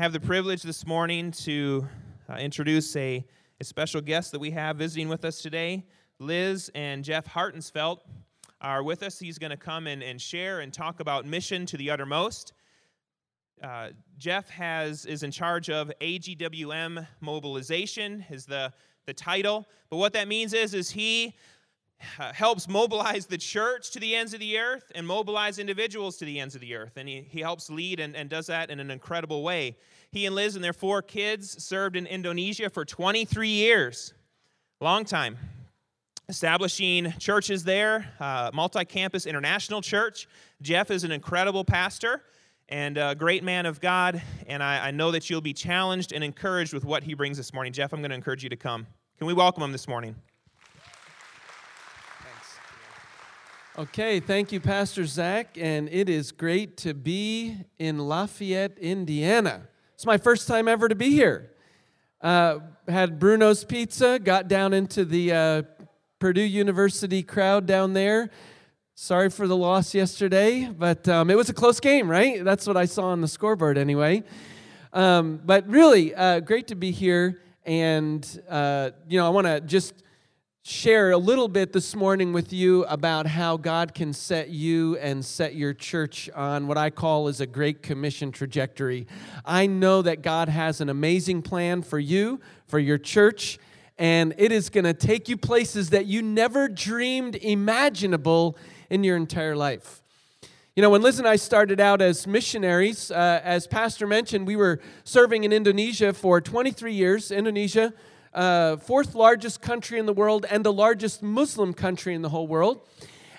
Have the privilege this morning to uh, introduce a, a special guest that we have visiting with us today. Liz and Jeff Hartensveld are with us. He's going to come and, and share and talk about mission to the uttermost. Uh, Jeff has is in charge of AGWM mobilization is the the title. But what that means is is he helps mobilize the church to the ends of the earth and mobilize individuals to the ends of the earth. And he, he helps lead and, and does that in an incredible way. He and Liz and their four kids served in Indonesia for 23 years. Long time. Establishing churches there, uh, multi campus international church. Jeff is an incredible pastor and a great man of God, and I, I know that you'll be challenged and encouraged with what he brings this morning. Jeff, I'm going to encourage you to come. Can we welcome him this morning? Okay, thank you, Pastor Zach, and it is great to be in Lafayette, Indiana. It's my first time ever to be here. Uh, had Bruno's Pizza, got down into the uh, Purdue University crowd down there. Sorry for the loss yesterday, but um, it was a close game, right? That's what I saw on the scoreboard anyway. Um, but really, uh, great to be here. And, uh, you know, I want to just share a little bit this morning with you about how God can set you and set your church on what I call is a great commission trajectory. I know that God has an amazing plan for you, for your church, and it is going to take you places that you never dreamed imaginable in your entire life. You know, when Liz and I started out as missionaries, uh, as Pastor mentioned, we were serving in Indonesia for 23 years. Indonesia, uh, fourth largest country in the world and the largest Muslim country in the whole world.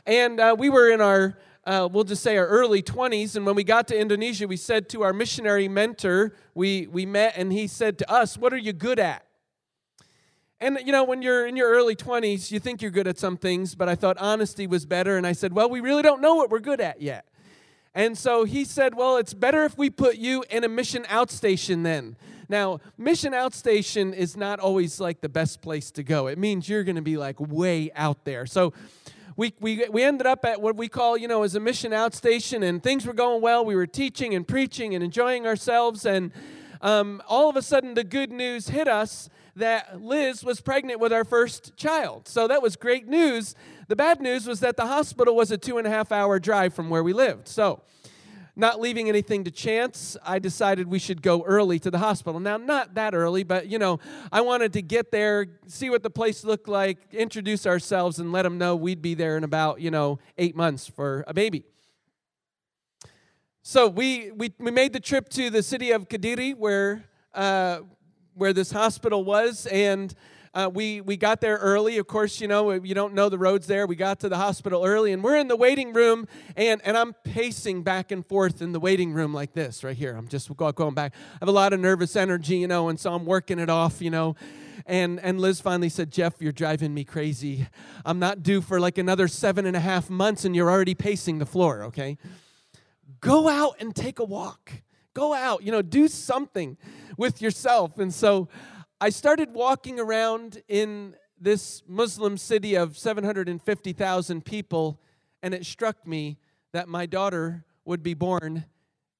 And uh, we were in our, uh, we'll just say, our early 20s. And when we got to Indonesia, we said to our missionary mentor, we, we met, and he said to us, What are you good at? And you know, when you're in your early 20s, you think you're good at some things, but I thought honesty was better. And I said, Well, we really don't know what we're good at yet. And so he said, Well, it's better if we put you in a mission outstation then. Now, mission outstation is not always like the best place to go. It means you're going to be like way out there. So we, we, we ended up at what we call, you know, as a mission outstation, and things were going well. We were teaching and preaching and enjoying ourselves. And um, all of a sudden, the good news hit us that Liz was pregnant with our first child. So that was great news. The bad news was that the hospital was a two and a half hour drive from where we lived. So, not leaving anything to chance, I decided we should go early to the hospital. Now, not that early, but you know, I wanted to get there, see what the place looked like, introduce ourselves, and let them know we'd be there in about, you know, eight months for a baby. So we, we, we made the trip to the city of Kediri where, uh, where this hospital was, and uh, we, we got there early. Of course, you know, you don't know the roads there. We got to the hospital early, and we're in the waiting room, and, and I'm pacing back and forth in the waiting room like this right here. I'm just going back. I have a lot of nervous energy, you know, and so I'm working it off, you know. And, and Liz finally said, Jeff, you're driving me crazy. I'm not due for like another seven and a half months, and you're already pacing the floor, okay? Go out and take a walk. Go out, you know, do something with yourself. And so I started walking around in this Muslim city of 750,000 people, and it struck me that my daughter would be born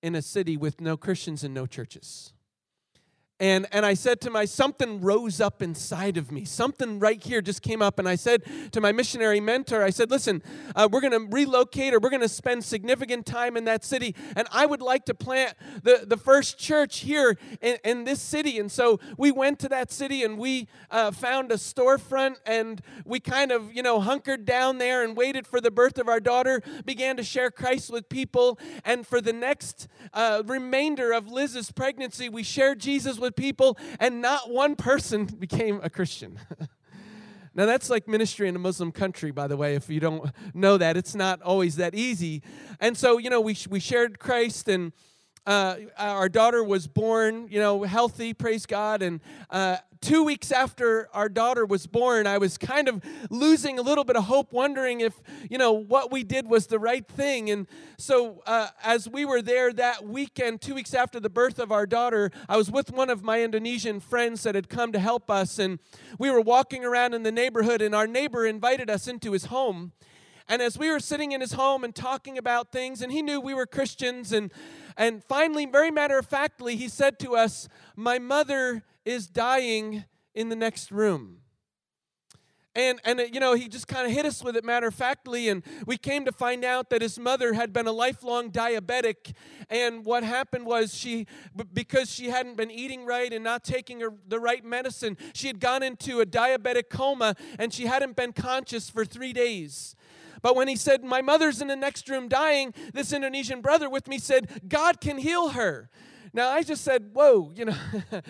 in a city with no Christians and no churches. And, and I said to my, something rose up inside of me. Something right here just came up. And I said to my missionary mentor, I said, listen, uh, we're going to relocate or we're going to spend significant time in that city. And I would like to plant the, the first church here in, in this city. And so we went to that city and we uh, found a storefront and we kind of, you know, hunkered down there and waited for the birth of our daughter, began to share Christ with people. And for the next uh, remainder of Liz's pregnancy, we shared Jesus with people, and not one person became a Christian. now, that's like ministry in a Muslim country, by the way, if you don't know that. It's not always that easy. And so, you know, we, we shared Christ and uh, our daughter was born, you know, healthy, praise God. And uh, two weeks after our daughter was born, I was kind of losing a little bit of hope, wondering if, you know, what we did was the right thing. And so, uh, as we were there that weekend, two weeks after the birth of our daughter, I was with one of my Indonesian friends that had come to help us. And we were walking around in the neighborhood, and our neighbor invited us into his home. And as we were sitting in his home and talking about things, and he knew we were Christians, and, and finally, very matter of factly, he said to us, My mother is dying in the next room. And, and you know, he just kind of hit us with it matter of factly. And we came to find out that his mother had been a lifelong diabetic. And what happened was she, because she hadn't been eating right and not taking her, the right medicine, she had gone into a diabetic coma and she hadn't been conscious for three days. But when he said, My mother's in the next room dying, this Indonesian brother with me said, God can heal her. Now I just said, Whoa, you know.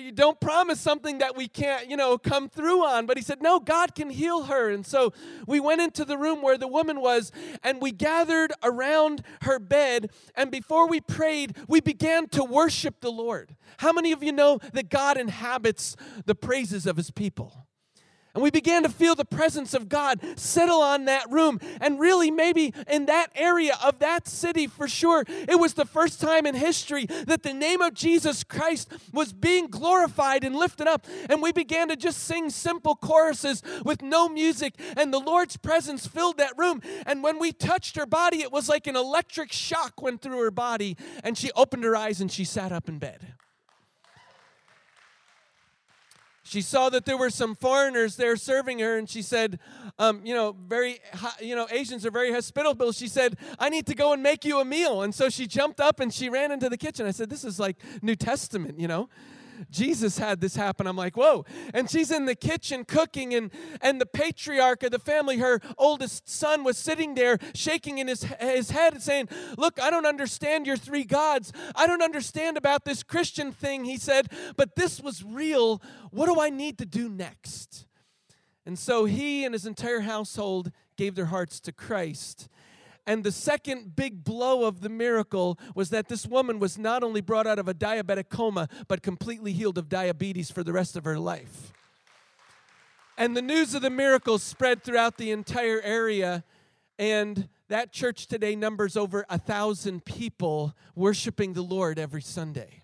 you don't promise something that we can't, you know, come through on. But he said, No, God can heal her. And so we went into the room where the woman was and we gathered around her bed. And before we prayed, we began to worship the Lord. How many of you know that God inhabits the praises of his people? And we began to feel the presence of God settle on that room. And really, maybe in that area of that city, for sure, it was the first time in history that the name of Jesus Christ was being glorified and lifted up. And we began to just sing simple choruses with no music. And the Lord's presence filled that room. And when we touched her body, it was like an electric shock went through her body. And she opened her eyes and she sat up in bed. She saw that there were some foreigners there serving her and she said um, you know very you know asians are very hospitable. She said i need to go and make you a meal. And so she jumped up and she ran into the kitchen. I said this is like new testament you know Jesus had this happen. I'm like, whoa. And she's in the kitchen cooking, and, and the patriarch of the family, her oldest son, was sitting there shaking in his, his head and saying, Look, I don't understand your three gods. I don't understand about this Christian thing, he said, but this was real. What do I need to do next? And so he and his entire household gave their hearts to Christ. And the second big blow of the miracle was that this woman was not only brought out of a diabetic coma, but completely healed of diabetes for the rest of her life. And the news of the miracle spread throughout the entire area. And that church today numbers over a thousand people worshiping the Lord every Sunday.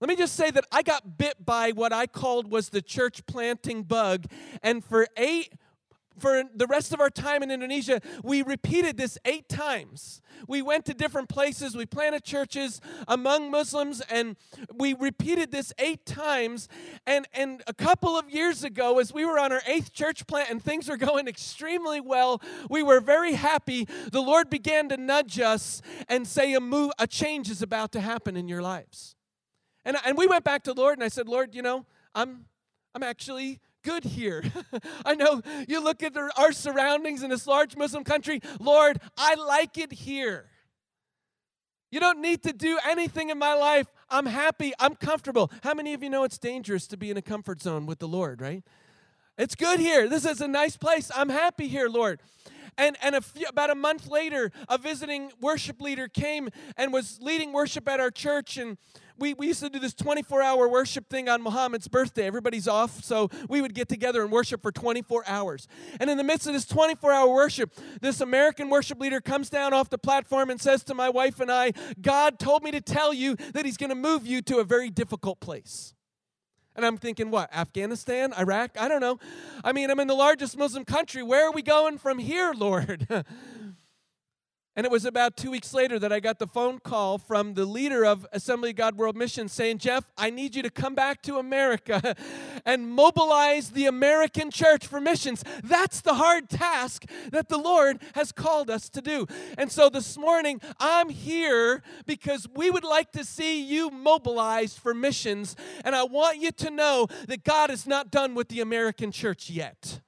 Let me just say that I got bit by what I called was the church planting bug. And for eight for the rest of our time in Indonesia, we repeated this eight times. We went to different places, we planted churches among Muslims, and we repeated this eight times. And, and a couple of years ago, as we were on our eighth church plant and things were going extremely well, we were very happy. The Lord began to nudge us and say, A, move, a change is about to happen in your lives. And, and we went back to the Lord, and I said, Lord, you know, I'm, I'm actually good here. I know you look at our surroundings in this large Muslim country. Lord, I like it here. You don't need to do anything in my life. I'm happy. I'm comfortable. How many of you know it's dangerous to be in a comfort zone with the Lord, right? It's good here. This is a nice place. I'm happy here, Lord. And, and a few, about a month later, a visiting worship leader came and was leading worship at our church. And we, we used to do this 24 hour worship thing on Muhammad's birthday. Everybody's off, so we would get together and worship for 24 hours. And in the midst of this 24 hour worship, this American worship leader comes down off the platform and says to my wife and I, God told me to tell you that He's going to move you to a very difficult place. And I'm thinking, what, Afghanistan, Iraq? I don't know. I mean, I'm in the largest Muslim country. Where are we going from here, Lord? And it was about two weeks later that I got the phone call from the leader of Assembly of God World Mission saying, Jeff, I need you to come back to America and mobilize the American church for missions. That's the hard task that the Lord has called us to do. And so this morning, I'm here because we would like to see you mobilized for missions. And I want you to know that God is not done with the American church yet.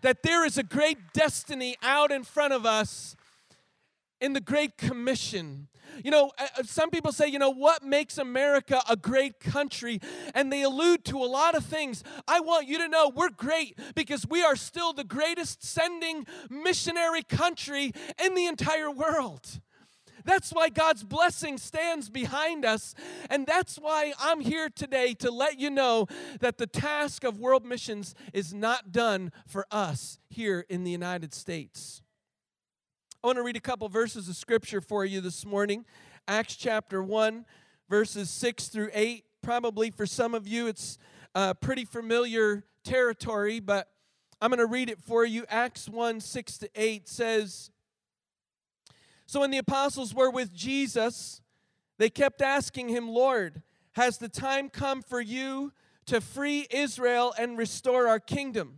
That there is a great destiny out in front of us in the Great Commission. You know, uh, uh, some people say, you know, what makes America a great country? And they allude to a lot of things. I want you to know we're great because we are still the greatest sending missionary country in the entire world. That's why God's blessing stands behind us. And that's why I'm here today to let you know that the task of world missions is not done for us here in the United States. I want to read a couple verses of scripture for you this morning. Acts chapter 1, verses 6 through 8. Probably for some of you, it's uh, pretty familiar territory, but I'm going to read it for you. Acts 1 6 to 8 says, So when the apostles were with Jesus, they kept asking him, Lord, has the time come for you to free Israel and restore our kingdom?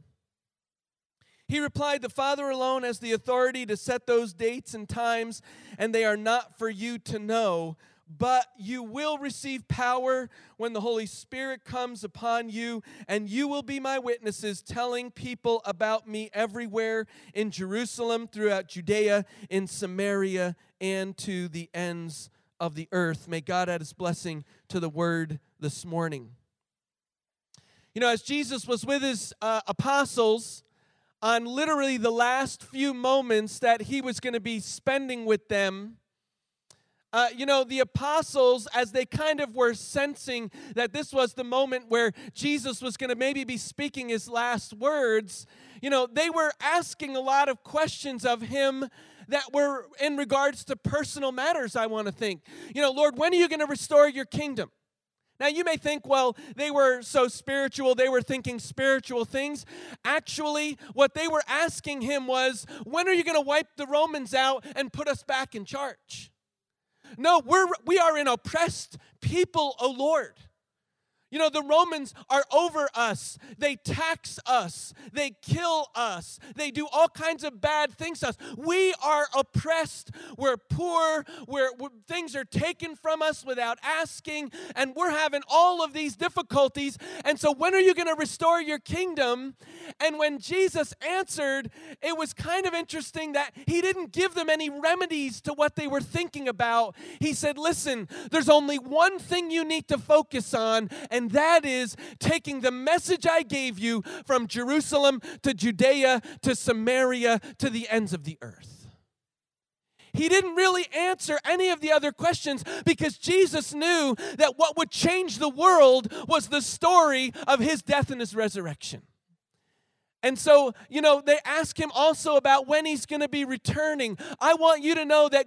He replied, The Father alone has the authority to set those dates and times, and they are not for you to know. But you will receive power when the Holy Spirit comes upon you, and you will be my witnesses, telling people about me everywhere in Jerusalem, throughout Judea, in Samaria, and to the ends of the earth. May God add his blessing to the word this morning. You know, as Jesus was with his uh, apostles on literally the last few moments that he was going to be spending with them, uh, you know, the apostles, as they kind of were sensing that this was the moment where Jesus was going to maybe be speaking his last words, you know, they were asking a lot of questions of him that were in regards to personal matters, I want to think. You know, Lord, when are you going to restore your kingdom? Now, you may think, well, they were so spiritual, they were thinking spiritual things. Actually, what they were asking him was, when are you going to wipe the Romans out and put us back in charge? No, we're, we are an oppressed people, O Lord. You know, the Romans are over us. They tax us. They kill us. They do all kinds of bad things to us. We are oppressed. We're poor. We're, we're, things are taken from us without asking. And we're having all of these difficulties. And so, when are you going to restore your kingdom? And when Jesus answered, it was kind of interesting that he didn't give them any remedies to what they were thinking about. He said, Listen, there's only one thing you need to focus on. And and that is taking the message I gave you from Jerusalem to Judea to Samaria to the ends of the earth. He didn't really answer any of the other questions because Jesus knew that what would change the world was the story of his death and his resurrection. And so, you know, they ask him also about when he's going to be returning. I want you to know that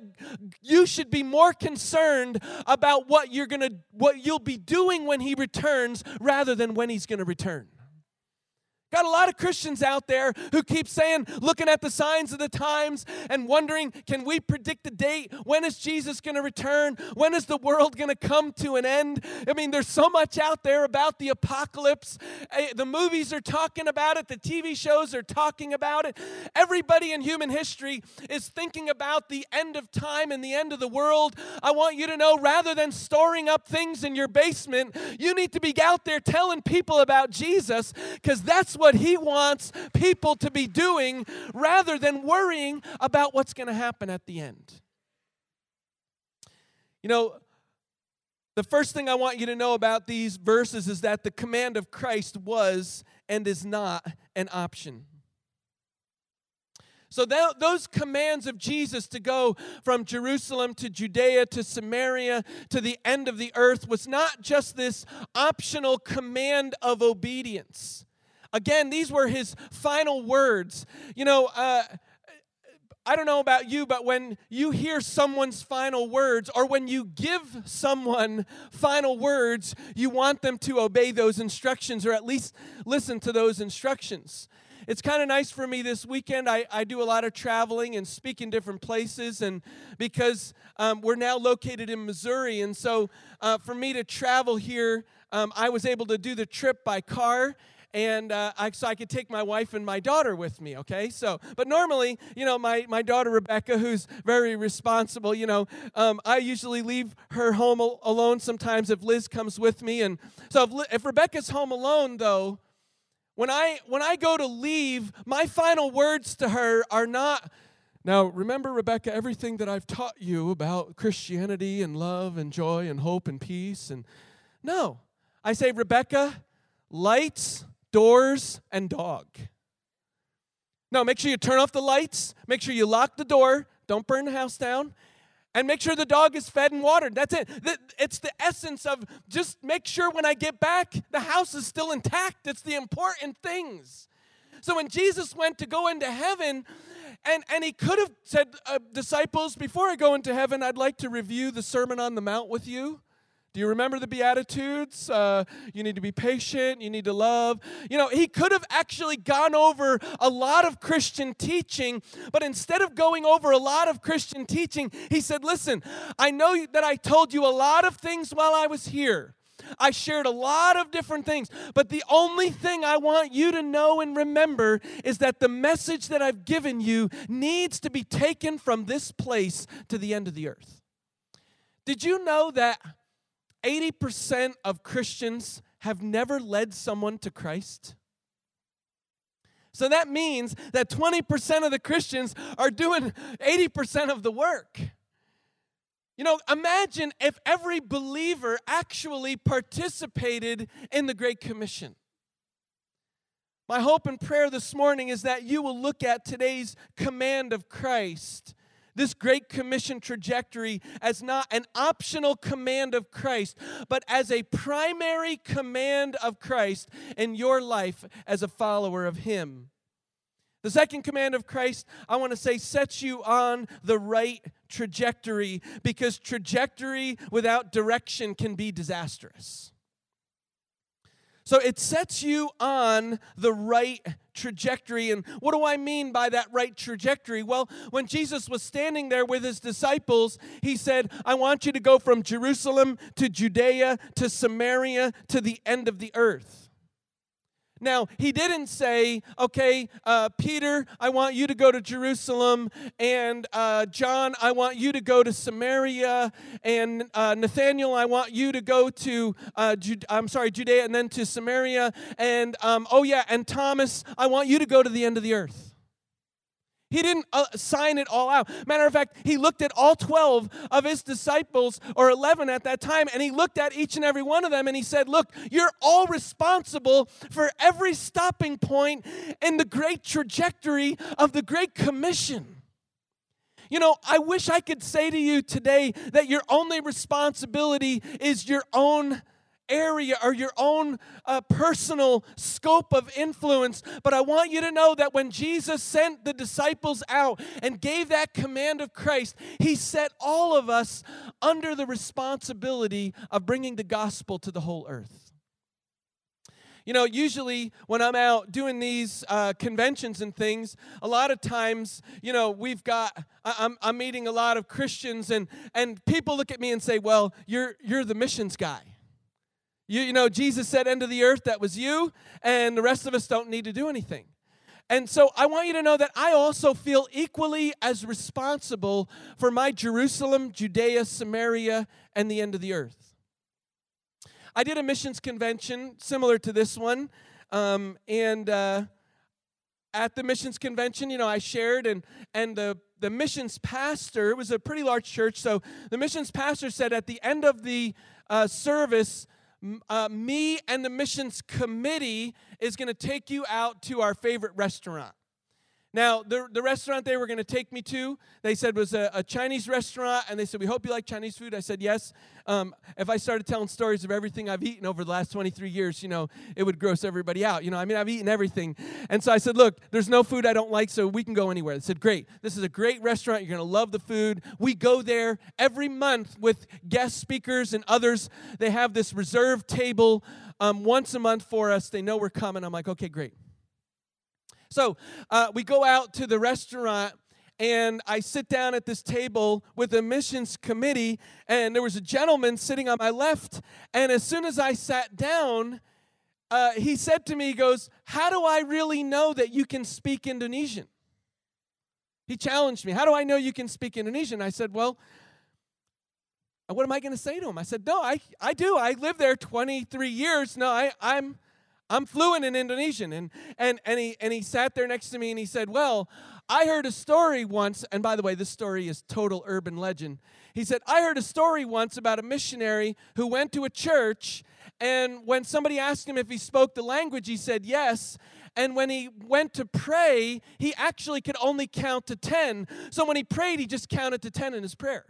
you should be more concerned about what you're going to what you'll be doing when he returns rather than when he's going to return. Got a lot of Christians out there who keep saying, looking at the signs of the times and wondering, can we predict the date? When is Jesus going to return? When is the world going to come to an end? I mean, there's so much out there about the apocalypse. Eh, the movies are talking about it, the TV shows are talking about it. Everybody in human history is thinking about the end of time and the end of the world. I want you to know rather than storing up things in your basement, you need to be out there telling people about Jesus because that's what He wants people to be doing rather than worrying about what's going to happen at the end. You know, the first thing I want you to know about these verses is that the command of Christ was and is not an option. So, that, those commands of Jesus to go from Jerusalem to Judea to Samaria to the end of the earth was not just this optional command of obedience. Again, these were his final words. You know, uh, I don't know about you, but when you hear someone's final words, or when you give someone final words, you want them to obey those instructions or at least listen to those instructions. It's kind of nice for me this weekend. I, I do a lot of traveling and speak in different places, and because um, we're now located in Missouri, and so uh, for me to travel here, um, I was able to do the trip by car and uh, I, so I could take my wife and my daughter with me, okay? So, but normally, you know, my, my daughter Rebecca, who's very responsible, you know, um, I usually leave her home al- alone sometimes if Liz comes with me. And so if, if Rebecca's home alone, though, when I, when I go to leave, my final words to her are not, now, remember, Rebecca, everything that I've taught you about Christianity and love and joy and hope and peace. And no, I say, Rebecca, lights, doors, and dog. No, make sure you turn off the lights, make sure you lock the door, don't burn the house down, and make sure the dog is fed and watered. That's it. It's the essence of just make sure when I get back, the house is still intact. It's the important things. So when Jesus went to go into heaven, and, and he could have said, uh, Disciples, before I go into heaven, I'd like to review the Sermon on the Mount with you. Do you remember the Beatitudes? Uh, you need to be patient, you need to love. You know, he could have actually gone over a lot of Christian teaching, but instead of going over a lot of Christian teaching, he said, Listen, I know that I told you a lot of things while I was here. I shared a lot of different things, but the only thing I want you to know and remember is that the message that I've given you needs to be taken from this place to the end of the earth. Did you know that 80% of Christians have never led someone to Christ? So that means that 20% of the Christians are doing 80% of the work. You know, imagine if every believer actually participated in the Great Commission. My hope and prayer this morning is that you will look at today's command of Christ, this Great Commission trajectory, as not an optional command of Christ, but as a primary command of Christ in your life as a follower of Him. The second command of Christ, I want to say, sets you on the right trajectory because trajectory without direction can be disastrous. So it sets you on the right trajectory. And what do I mean by that right trajectory? Well, when Jesus was standing there with his disciples, he said, I want you to go from Jerusalem to Judea to Samaria to the end of the earth. Now, he didn't say, okay, uh, Peter, I want you to go to Jerusalem, and uh, John, I want you to go to Samaria, and uh, Nathaniel, I want you to go to, uh, I'm sorry, Judea, and then to Samaria, and um, oh yeah, and Thomas, I want you to go to the end of the earth. He didn't uh, sign it all out. Matter of fact, he looked at all 12 of his disciples, or 11 at that time, and he looked at each and every one of them and he said, Look, you're all responsible for every stopping point in the great trajectory of the Great Commission. You know, I wish I could say to you today that your only responsibility is your own area or your own uh, personal scope of influence. But I want you to know that when Jesus sent the disciples out and gave that command of Christ, he set all of us under the responsibility of bringing the gospel to the whole earth. You know, usually when I'm out doing these uh, conventions and things, a lot of times, you know, we've got, I'm, I'm meeting a lot of Christians, and, and people look at me and say, Well, you're, you're the missions guy. You, you know, Jesus said, End of the earth, that was you, and the rest of us don't need to do anything. And so I want you to know that I also feel equally as responsible for my Jerusalem, Judea, Samaria, and the end of the earth. I did a missions convention similar to this one, um, and uh, at the missions convention, you know, I shared, and and the the missions pastor it was a pretty large church, so the missions pastor said at the end of the uh, service, uh, me and the missions committee is going to take you out to our favorite restaurant. Now, the, the restaurant they were going to take me to, they said was a, a, Chinese restaurant, and they said, We hope you like Chinese food. I said, Yes. Um, if I started telling stories of everything I've eaten over the last 23 years, you know, it would gross everybody out. You know, I mean, I've eaten everything. And so I said, Look, there's no food I don't like, so we can go anywhere. They said, Great. This is a great restaurant. You're going to love the food. We go there every month with guest speakers and others. They have this reserved table um, once a month for us. They know we're coming. I'm like, Okay, great. So uh, we go out to the restaurant and I sit down at this table with the missions committee, and there was a gentleman sitting on my left. And as soon as I sat down, uh, he said to me, he goes, How do I really know that you can speak Indonesian? He challenged me, How do I know you can speak Indonesian? I said, Well, what am I going to say to him? I said, No, I, I do. I lived there 23 years. No, I, I'm, I'm fluent in Indonesian. And, and, and, he, and he sat there next to me and he said, Well, I heard a story once, and by the way, this story is total urban legend. He said, I heard a story once about a missionary who went to a church, and when somebody asked him if he spoke the language, he said yes. And when he went to pray, he actually could only count to 10. So when he prayed, he just counted to 10 in his prayer.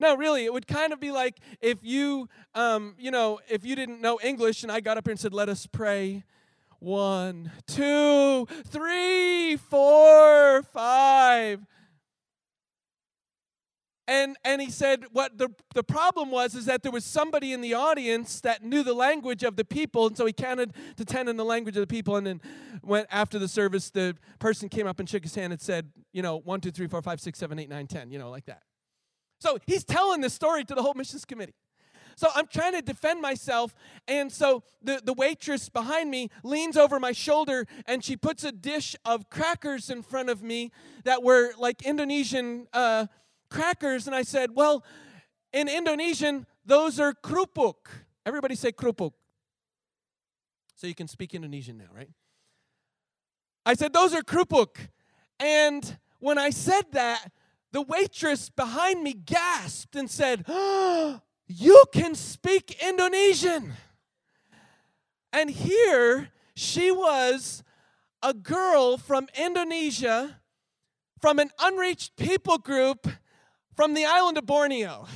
No, really, it would kind of be like if you, um, you know, if you didn't know English and I got up here and said, let us pray. One, two, three, four, five. and and he said what the the problem was is that there was somebody in the audience that knew the language of the people and so he counted to 10 in the language of the people and then went after the service the person came up and shook his hand and said you know one two three four five six seven eight nine ten you know like that so he's telling this story to the whole missions committee so I'm trying to defend myself. And so the, the waitress behind me leans over my shoulder and she puts a dish of crackers in front of me that were like Indonesian uh, crackers. And I said, Well, in Indonesian, those are krupuk. Everybody say krupuk. So you can speak Indonesian now, right? I said, Those are krupuk. And when I said that, the waitress behind me gasped and said, oh, You can speak Indonesian. And here she was, a girl from Indonesia, from an unreached people group from the island of Borneo.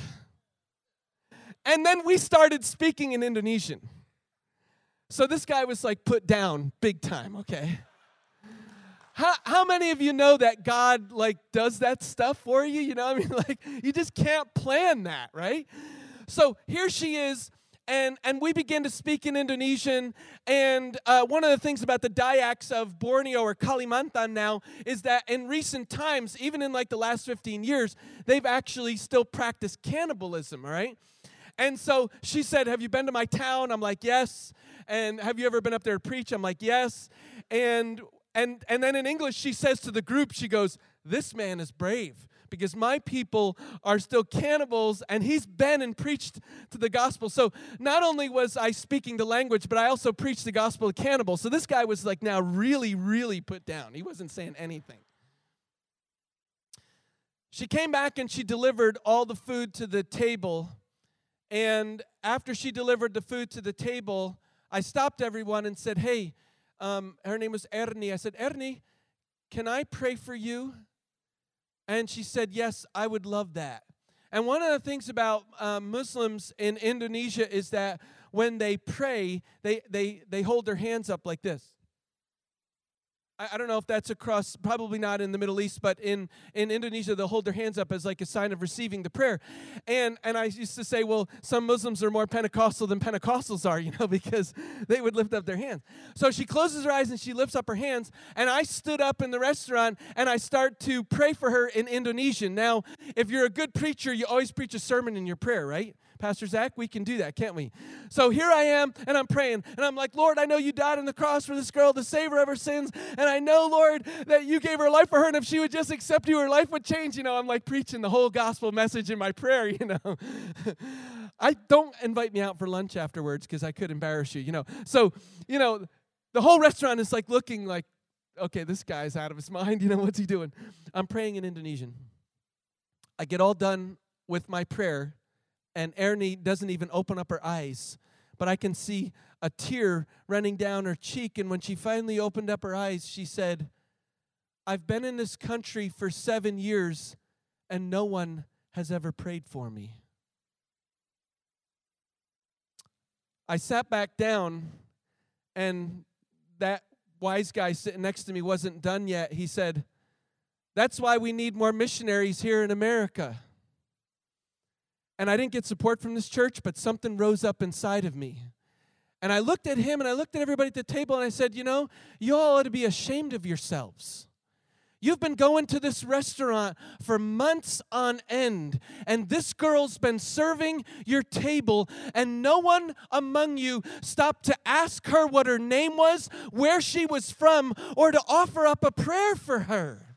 And then we started speaking in Indonesian. So this guy was like put down big time, okay? How, how many of you know that God like does that stuff for you? You know, I mean, like you just can't plan that, right? So here she is and and we begin to speak in Indonesian. And uh, one of the things about the Dayaks of Borneo or Kalimantan now is that in recent times, even in like the last 15 years, they've actually still practiced cannibalism. right? And so she said, Have you been to my town? I'm like, Yes. And have you ever been up there to preach? I'm like, Yes. And and and then in English she says to the group, she goes, This man is brave because my people are still cannibals and he's been and preached to the gospel. So not only was I speaking the language, but I also preached the gospel to cannibals. So this guy was like now really, really put down. He wasn't saying anything. She came back and she delivered all the food to the table. And after she delivered the food to the table, I stopped everyone and said, Hey, um, her name was Ernie. I said, Ernie, can I pray for you? And she said, Yes, I would love that. And one of the things about uh, Muslims in Indonesia is that when they pray, they, they, they hold their hands up like this. I, don't know if that's across, probably not in the Middle East, but in, in Indonesia, they'll hold their hands up as like a sign of receiving the prayer. And, and I used to say, well, some Muslims are more Pentecostal than Pentecostals are, you know, because they would lift up their hands. So she closes her eyes and she lifts up her hands. And I stood up in the restaurant and I start to pray for her in Indonesian. Now, if you're a good preacher, you always preach a sermon in your prayer, right? Pastor Zach, we can do that, can't we? So here I am, and I'm praying, and I'm like, Lord, I know you died on the cross for this girl to save her of her sins, and I know, Lord, that you gave her life for her, and if she would just accept you, her life would change. You know, I'm like preaching the whole gospel message in my prayer, you know. I don't invite me out for lunch afterwards because I could embarrass you, you know. So, you know, the whole restaurant is like looking like, okay, this guy's out of his mind, you know, what's he doing? I'm praying in Indonesian. I get all done with my prayer and Ernie doesn't even open up her eyes. But I can see a tear running down her cheek. And when she finally opened up her eyes, she said, I've been in this country for seven years, and no one has ever prayed for me. I sat back down, and that wise guy sitting next to me wasn't done yet. He said, That's why we need more missionaries here in America. And I didn't get support from this church, but something rose up inside of me. And I looked at him and I looked at everybody at the table and I said, You know, you all ought to be ashamed of yourselves. You've been going to this restaurant for months on end, and this girl's been serving your table, and no one among you stopped to ask her what her name was, where she was from, or to offer up a prayer for her.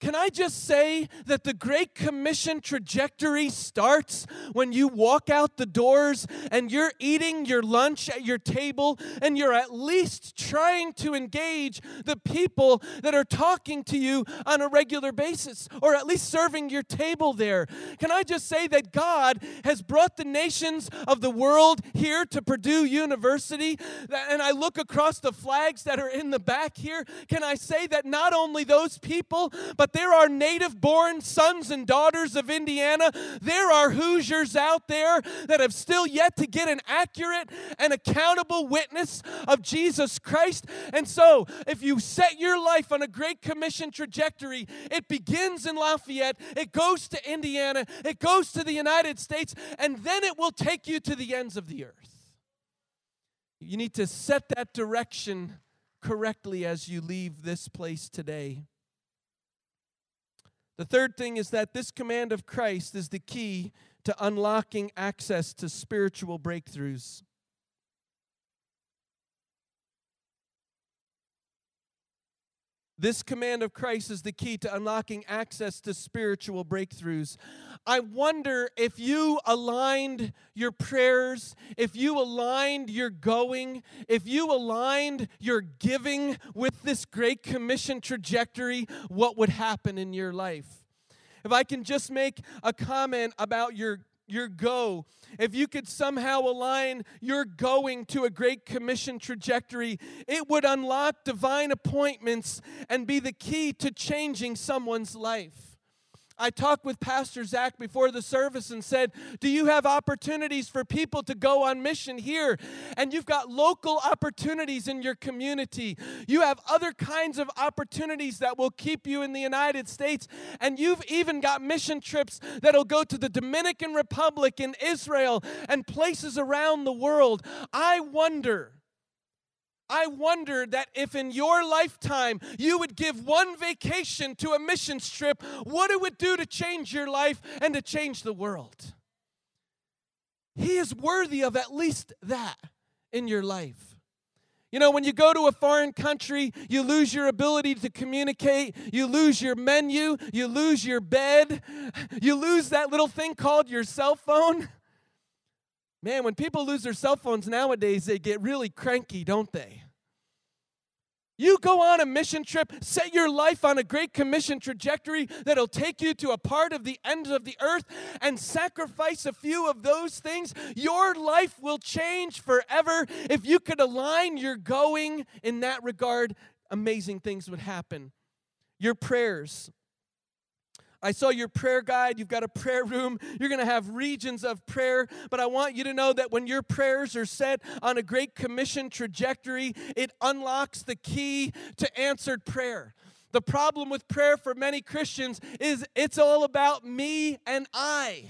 Can I just say that the Great Commission trajectory starts when you walk out the doors and you're eating your lunch at your table and you're at least trying to engage the people that are talking to you on a regular basis or at least serving your table there? Can I just say that God has brought the nations of the world here to Purdue University? And I look across the flags that are in the back here. Can I say that not only those people, but but there are native born sons and daughters of Indiana. There are Hoosiers out there that have still yet to get an accurate and accountable witness of Jesus Christ. And so, if you set your life on a Great Commission trajectory, it begins in Lafayette, it goes to Indiana, it goes to the United States, and then it will take you to the ends of the earth. You need to set that direction correctly as you leave this place today. The third thing is that this command of Christ is the key to unlocking access to spiritual breakthroughs. This command of Christ is the key to unlocking access to spiritual breakthroughs. I wonder if you aligned your prayers, if you aligned your going, if you aligned your giving with this Great Commission trajectory, what would happen in your life? If I can just make a comment about your your go, if you could somehow align your going to a Great Commission trajectory, it would unlock divine appointments and be the key to changing someone's life. I talked with Pastor Zach before the service and said, Do you have opportunities for people to go on mission here? And you've got local opportunities in your community. You have other kinds of opportunities that will keep you in the United States. And you've even got mission trips that'll go to the Dominican Republic and Israel and places around the world. I wonder I wonder that if in your lifetime you would give one vacation to a mission trip, what it would do to change your life and to change the world. He is worthy of at least that in your life. You know, when you go to a foreign country, you lose your ability to communicate, you lose your menu, you lose your bed, you lose that little thing called your cell phone. Man, when people lose their cell phones nowadays, they get really cranky, don't they? You go on a mission trip, set your life on a great commission trajectory that'll take you to a part of the end of the earth and sacrifice a few of those things. Your life will change forever. If you could align your going in that regard, amazing things would happen. Your prayers, I saw your prayer guide. You've got a prayer room. You're going to have regions of prayer. But I want you to know that when your prayers are set on a Great Commission trajectory, it unlocks the key to answered prayer. The problem with prayer for many Christians is it's all about me and I.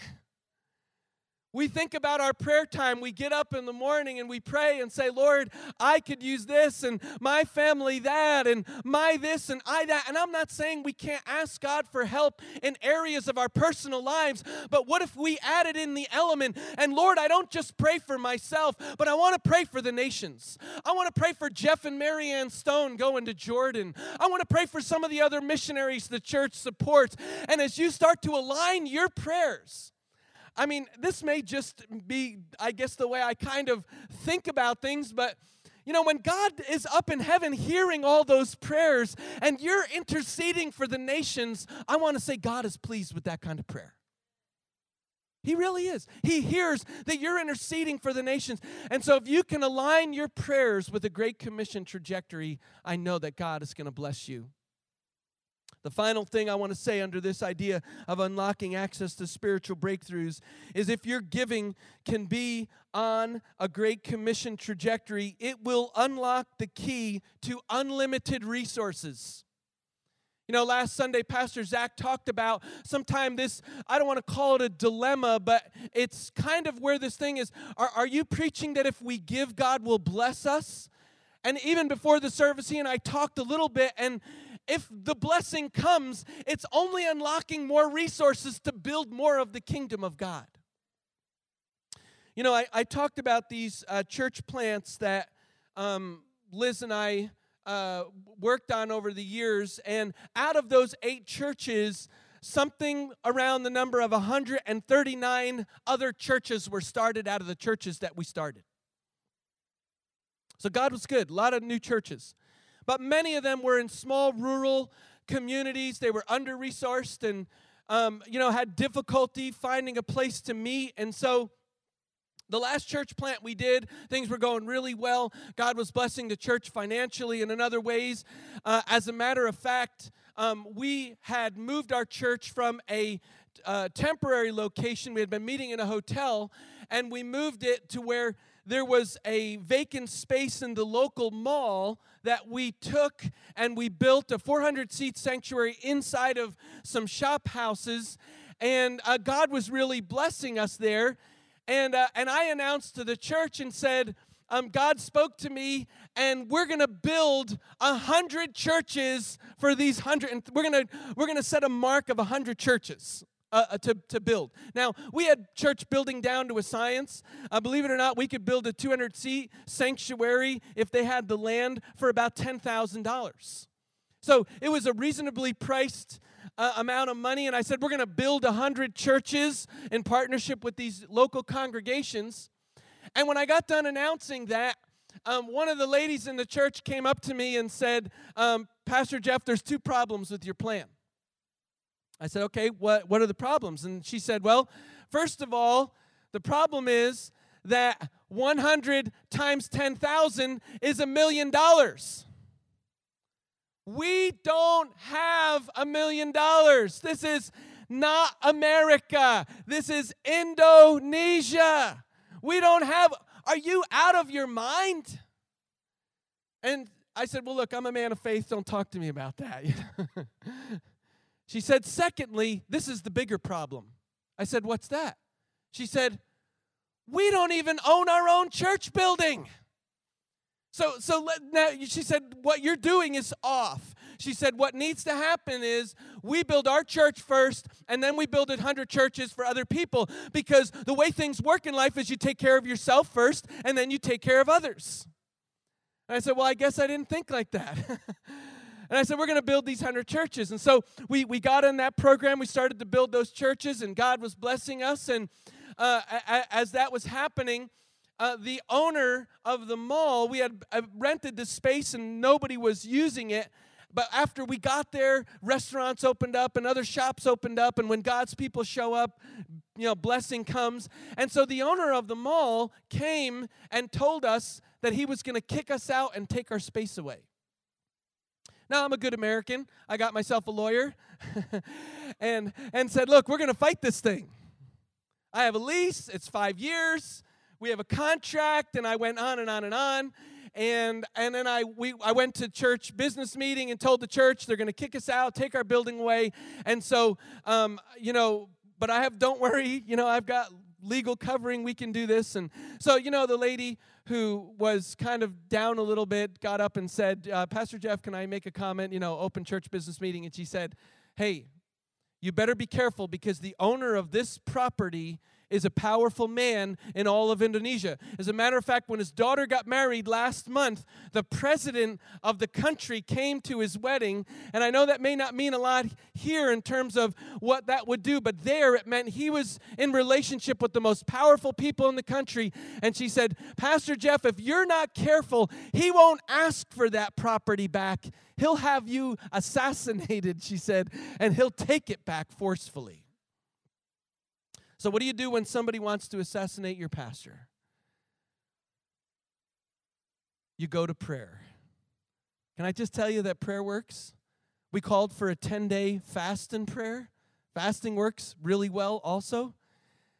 We think about our prayer time. We get up in the morning and we pray and say, Lord, I could use this and my family that and my this and I that. And I'm not saying we can't ask God for help in areas of our personal lives, but what if we added in the element? And Lord, I don't just pray for myself, but I want to pray for the nations. I want to pray for Jeff and Marianne Stone going to Jordan. I want to pray for some of the other missionaries the church supports. And as you start to align your prayers, I mean, this may just be, I guess, the way I kind of think about things, but you know, when God is up in heaven hearing all those prayers and you're interceding for the nations, I want to say God is pleased with that kind of prayer. He really is. He hears that you're interceding for the nations. And so, if you can align your prayers with a Great Commission trajectory, I know that God is going to bless you. The final thing I want to say under this idea of unlocking access to spiritual breakthroughs is if your giving can be on a Great Commission trajectory, it will unlock the key to unlimited resources. You know, last Sunday, Pastor Zach talked about sometime this, I don't want to call it a dilemma, but it's kind of where this thing is. Are, are you preaching that if we give, God will bless us? And even before the service, he and I talked a little bit, and if the blessing comes, it's only unlocking more resources to build more of the kingdom of God. You know, I, I talked about these uh, church plants that um, Liz and I uh, worked on over the years, and out of those eight churches, something around the number of 139 other churches were started out of the churches that we started. So God was good, a lot of new churches but many of them were in small rural communities. They were under resourced and, um, you know, had difficulty finding a place to meet. And so, the last church plant we did, things were going really well. God was blessing the church financially and in other ways. Uh, as a matter of fact, um, we had moved our church from a uh, temporary location. We had been meeting in a hotel, and we moved it to where there was a vacant space in the local mall that we took and we built a 400 seat sanctuary inside of some shop houses. And uh, God was really blessing us there. And, uh, and I announced to the church and said, um, God spoke to me, and we're going to build a hundred churches for these hundred. And we're going to we're going to set a mark of a hundred churches. Uh, uh, to, to build. Now, we had church building down to a science. Uh, believe it or not, we could build a 200 seat sanctuary if they had the land for about $10,000. So it was a reasonably priced uh, amount of money. And I said, We're going to build 100 churches in partnership with these local congregations. And when I got done announcing that, um, one of the ladies in the church came up to me and said, um, Pastor Jeff, there's two problems with your plan. I said, okay, what, what are the problems? And she said, well, first of all, the problem is that 100 times 10,000 is a million dollars. We don't have a million dollars. This is not America. This is Indonesia. We don't have, are you out of your mind? And I said, well, look, I'm a man of faith. Don't talk to me about that. She said, Secondly, this is the bigger problem. I said, What's that? She said, We don't even own our own church building. So, so let, now she said, What you're doing is off. She said, What needs to happen is we build our church first, and then we build a 100 churches for other people. Because the way things work in life is you take care of yourself first, and then you take care of others. And I said, Well, I guess I didn't think like that. And I said, we're going to build these 100 churches. And so we, we got in that program. We started to build those churches, and God was blessing us. And uh, as that was happening, uh, the owner of the mall, we had uh, rented the space and nobody was using it. But after we got there, restaurants opened up and other shops opened up. And when God's people show up, you know, blessing comes. And so the owner of the mall came and told us that he was going to kick us out and take our space away. Now I'm a good American. I got myself a lawyer and and said, "Look, we're going to fight this thing. I have a lease, it's 5 years. We have a contract." And I went on and on and on. And and then I we I went to church business meeting and told the church they're going to kick us out, take our building away. And so um you know, but I have don't worry, you know, I've got legal covering, we can do this. And so, you know, the lady who was kind of down a little bit got up and said, uh, Pastor Jeff, can I make a comment? You know, open church business meeting. And she said, Hey, you better be careful because the owner of this property is a powerful man in all of Indonesia. As a matter of fact, when his daughter got married last month, the president of the country came to his wedding. And I know that may not mean a lot here in terms of what that would do, but there it meant he was in relationship with the most powerful people in the country. And she said, Pastor Jeff, if you're not careful, he won't ask for that property back. He'll have you assassinated, she said, and he'll take it back forcefully. So, what do you do when somebody wants to assassinate your pastor? You go to prayer. Can I just tell you that prayer works? We called for a 10 day fast and prayer. Fasting works really well also.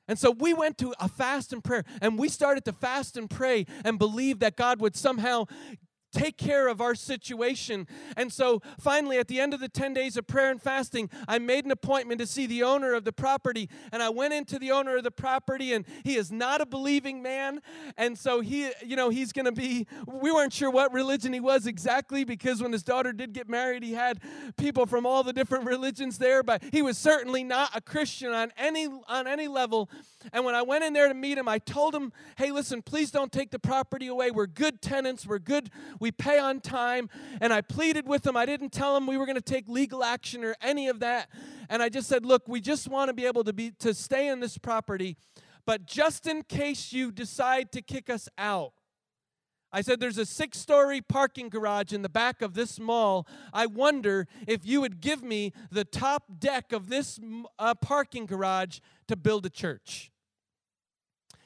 And so we went to a fast and prayer and we started to fast and pray and believe that God would somehow take care of our situation. And so finally, at the end of the 10 days of prayer and fasting, I made an appointment to see the owner of the property. And I went into the owner of the property, and he is not a believing man. And so he, you know, he's going to be, we weren't sure what religion he was exactly because when his daughter did get married, he had people from all the different religions there, but he was certainly not a Christian on any, on any level. And when I went in there to meet him, I told him, hey, listen, please don't take the property away. We're good tenants. We're good we pay on time. And I pleaded with them. I didn't tell them we were going to take legal action or any of that. And I just said, look, we just want to be able to be to stay in this property. But just in case you decide to kick us out, I said, There's a six story parking garage in the back of this mall. I wonder if you would give me the top deck of this uh, parking garage to build a church.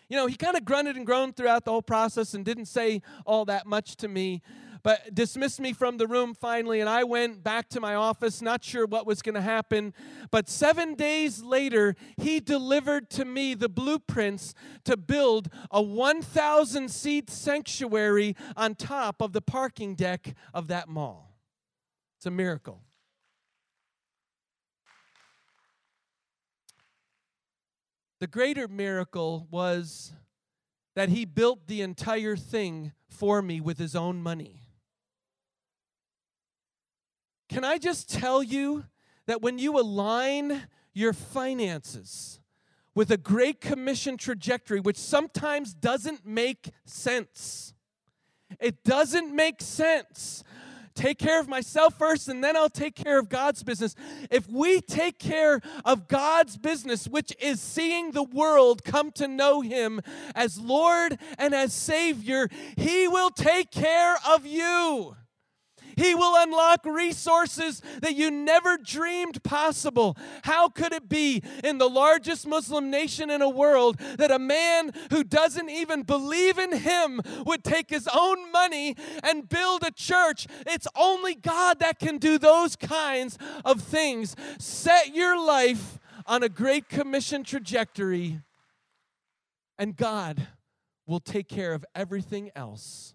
You know, he kind of grunted and groaned throughout the whole process and didn't say all that much to me. but dismissed me from the room finally. And I went back to my office, not sure what was going to happen. But seven days later, he delivered to me the blueprints to build a 1,000 seat sanctuary on top of the parking deck of that mall. It's a miracle. The greater miracle was that he built the entire thing for me with his own money. Can I just tell you that when you align your finances with a Great Commission trajectory, which sometimes doesn't make sense, it doesn't make sense take care of myself first and then I'll take care of God's business. If we take care of God's business, which is seeing the world come to know Him as Lord and as Savior, He will take care of you. He will unlock resources that you never dreamed possible. How could it be in the largest Muslim nation in a world that a man who doesn't even believe in him would take his own money and build a church? It's only God that can do those kinds of things. Set your life on a great commission trajectory, and God will take care of everything else.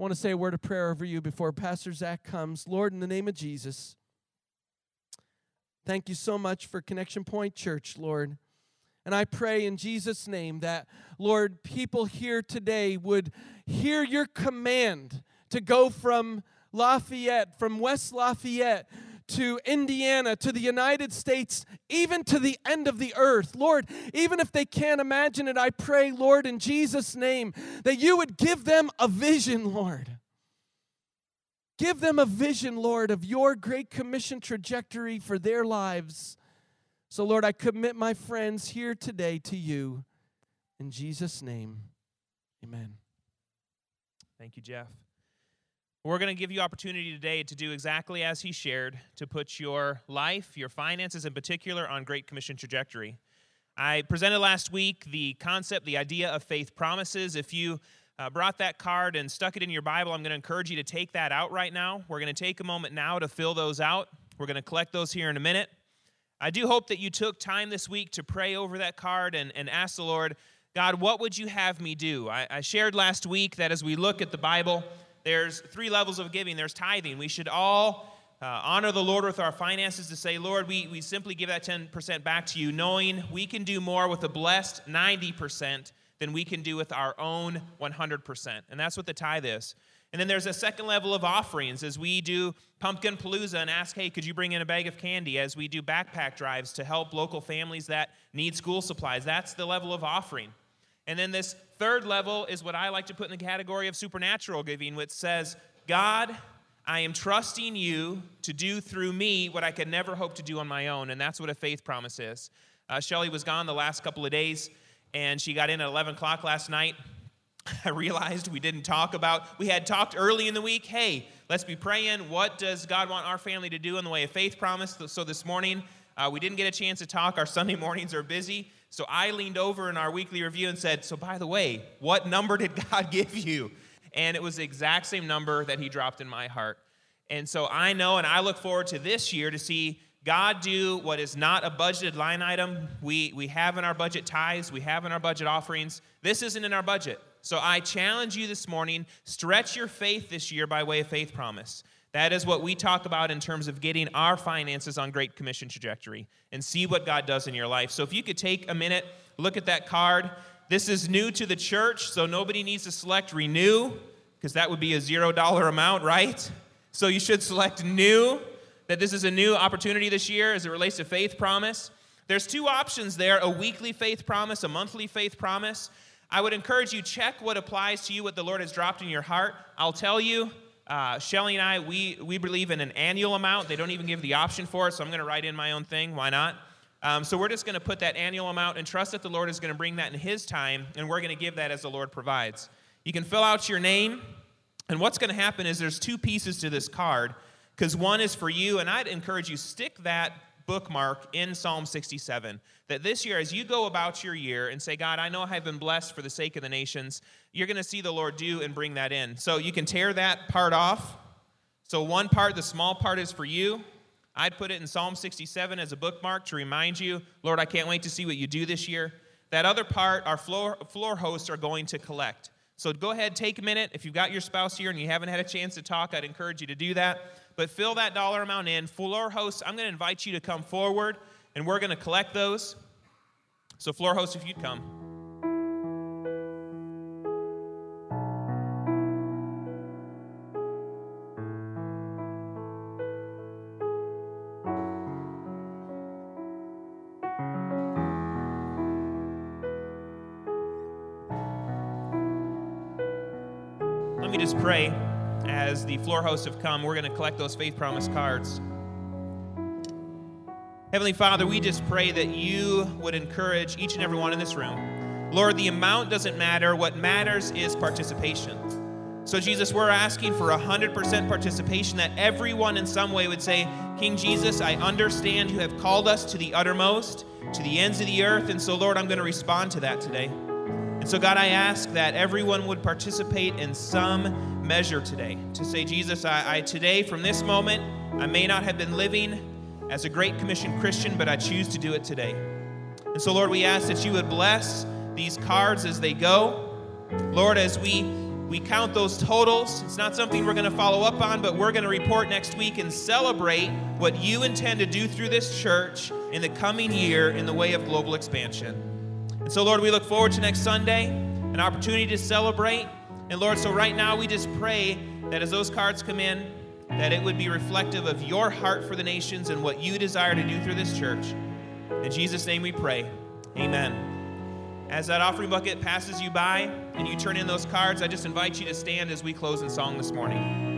I want to say a word of prayer over you before Pastor Zach comes. Lord, in the name of Jesus, thank you so much for Connection Point Church, Lord. And I pray in Jesus' name that, Lord, people here today would hear your command to go from Lafayette, from West Lafayette, to Indiana, to the United States, even to the end of the earth. Lord, even if they can't imagine it, I pray, Lord, in Jesus' name, that you would give them a vision, Lord. Give them a vision, Lord, of your great commission trajectory for their lives. So, Lord, I commit my friends here today to you. In Jesus' name, amen. Thank you, Jeff. We're going to give you opportunity today to do exactly as he shared, to put your life, your finances in particular, on Great Commission trajectory. I presented last week the concept, the idea of faith promises. If you uh, brought that card and stuck it in your Bible, I'm going to encourage you to take that out right now. We're going to take a moment now to fill those out. We're going to collect those here in a minute. I do hope that you took time this week to pray over that card and, and ask the Lord, God, what would you have me do? I, I shared last week that as we look at the Bible, there's three levels of giving there's tithing. We should all uh, honor the Lord with our finances to say, Lord, we, we simply give that 10% back to you, knowing we can do more with a blessed 90% than we can do with our own 100%. And that's what the tithe is. And then there's a second level of offerings as we do pumpkin palooza and ask, hey, could you bring in a bag of candy? As we do backpack drives to help local families that need school supplies. That's the level of offering. And then this third level is what I like to put in the category of supernatural giving, which says, God, I am trusting you to do through me what I could never hope to do on my own. And that's what a faith promise is. Uh, Shelly was gone the last couple of days, and she got in at 11 o'clock last night. I realized we didn't talk about, we had talked early in the week, hey, let's be praying. What does God want our family to do in the way of faith promise? So this morning, uh, we didn't get a chance to talk. Our Sunday mornings are busy. So I leaned over in our weekly review and said, So, by the way, what number did God give you? And it was the exact same number that He dropped in my heart. And so I know and I look forward to this year to see God do what is not a budgeted line item. We, we have in our budget tithes, we have in our budget offerings. This isn't in our budget. So I challenge you this morning stretch your faith this year by way of faith promise. That is what we talk about in terms of getting our finances on Great Commission trajectory and see what God does in your life. So if you could take a minute, look at that card. This is new to the church, so nobody needs to select renew because that would be a zero dollar amount, right? So you should select new, that this is a new opportunity this year as it relates to faith promise. There's two options there a weekly faith promise, a monthly faith promise. I would encourage you check what applies to you, what the Lord has dropped in your heart. I'll tell you, uh, Shelly and I, we, we believe in an annual amount. They don't even give the option for it, so I'm going to write in my own thing. Why not? Um, so we're just going to put that annual amount and trust that the Lord is going to bring that in His time, and we're going to give that as the Lord provides. You can fill out your name, and what's going to happen is there's two pieces to this card, because one is for you, and I'd encourage you stick that bookmark in Psalm 67. That this year, as you go about your year and say, God, I know I have been blessed for the sake of the nations, you're going to see the Lord do and bring that in. So you can tear that part off. So one part, the small part, is for you. I'd put it in Psalm 67 as a bookmark to remind you, Lord, I can't wait to see what you do this year. That other part, our floor, floor hosts are going to collect. So go ahead, take a minute. If you've got your spouse here and you haven't had a chance to talk, I'd encourage you to do that. But fill that dollar amount in. Floor hosts, I'm going to invite you to come forward and we're going to collect those. So, floor hosts, if you'd come. As the floor hosts have come. We're going to collect those faith promise cards. Heavenly Father, we just pray that you would encourage each and every one in this room. Lord, the amount doesn't matter. What matters is participation. So, Jesus, we're asking for 100% participation that everyone in some way would say, King Jesus, I understand you have called us to the uttermost, to the ends of the earth. And so, Lord, I'm going to respond to that today. And so, God, I ask that everyone would participate in some measure today to say, Jesus, I, I, today, from this moment, I may not have been living as a Great Commission Christian, but I choose to do it today. And so, Lord, we ask that you would bless these cards as they go. Lord, as we we count those totals, it's not something we're going to follow up on, but we're going to report next week and celebrate what you intend to do through this church in the coming year in the way of global expansion. And so, Lord, we look forward to next Sunday, an opportunity to celebrate. And Lord, so right now we just pray that as those cards come in, that it would be reflective of your heart for the nations and what you desire to do through this church. In Jesus' name we pray. Amen. As that offering bucket passes you by and you turn in those cards, I just invite you to stand as we close in song this morning.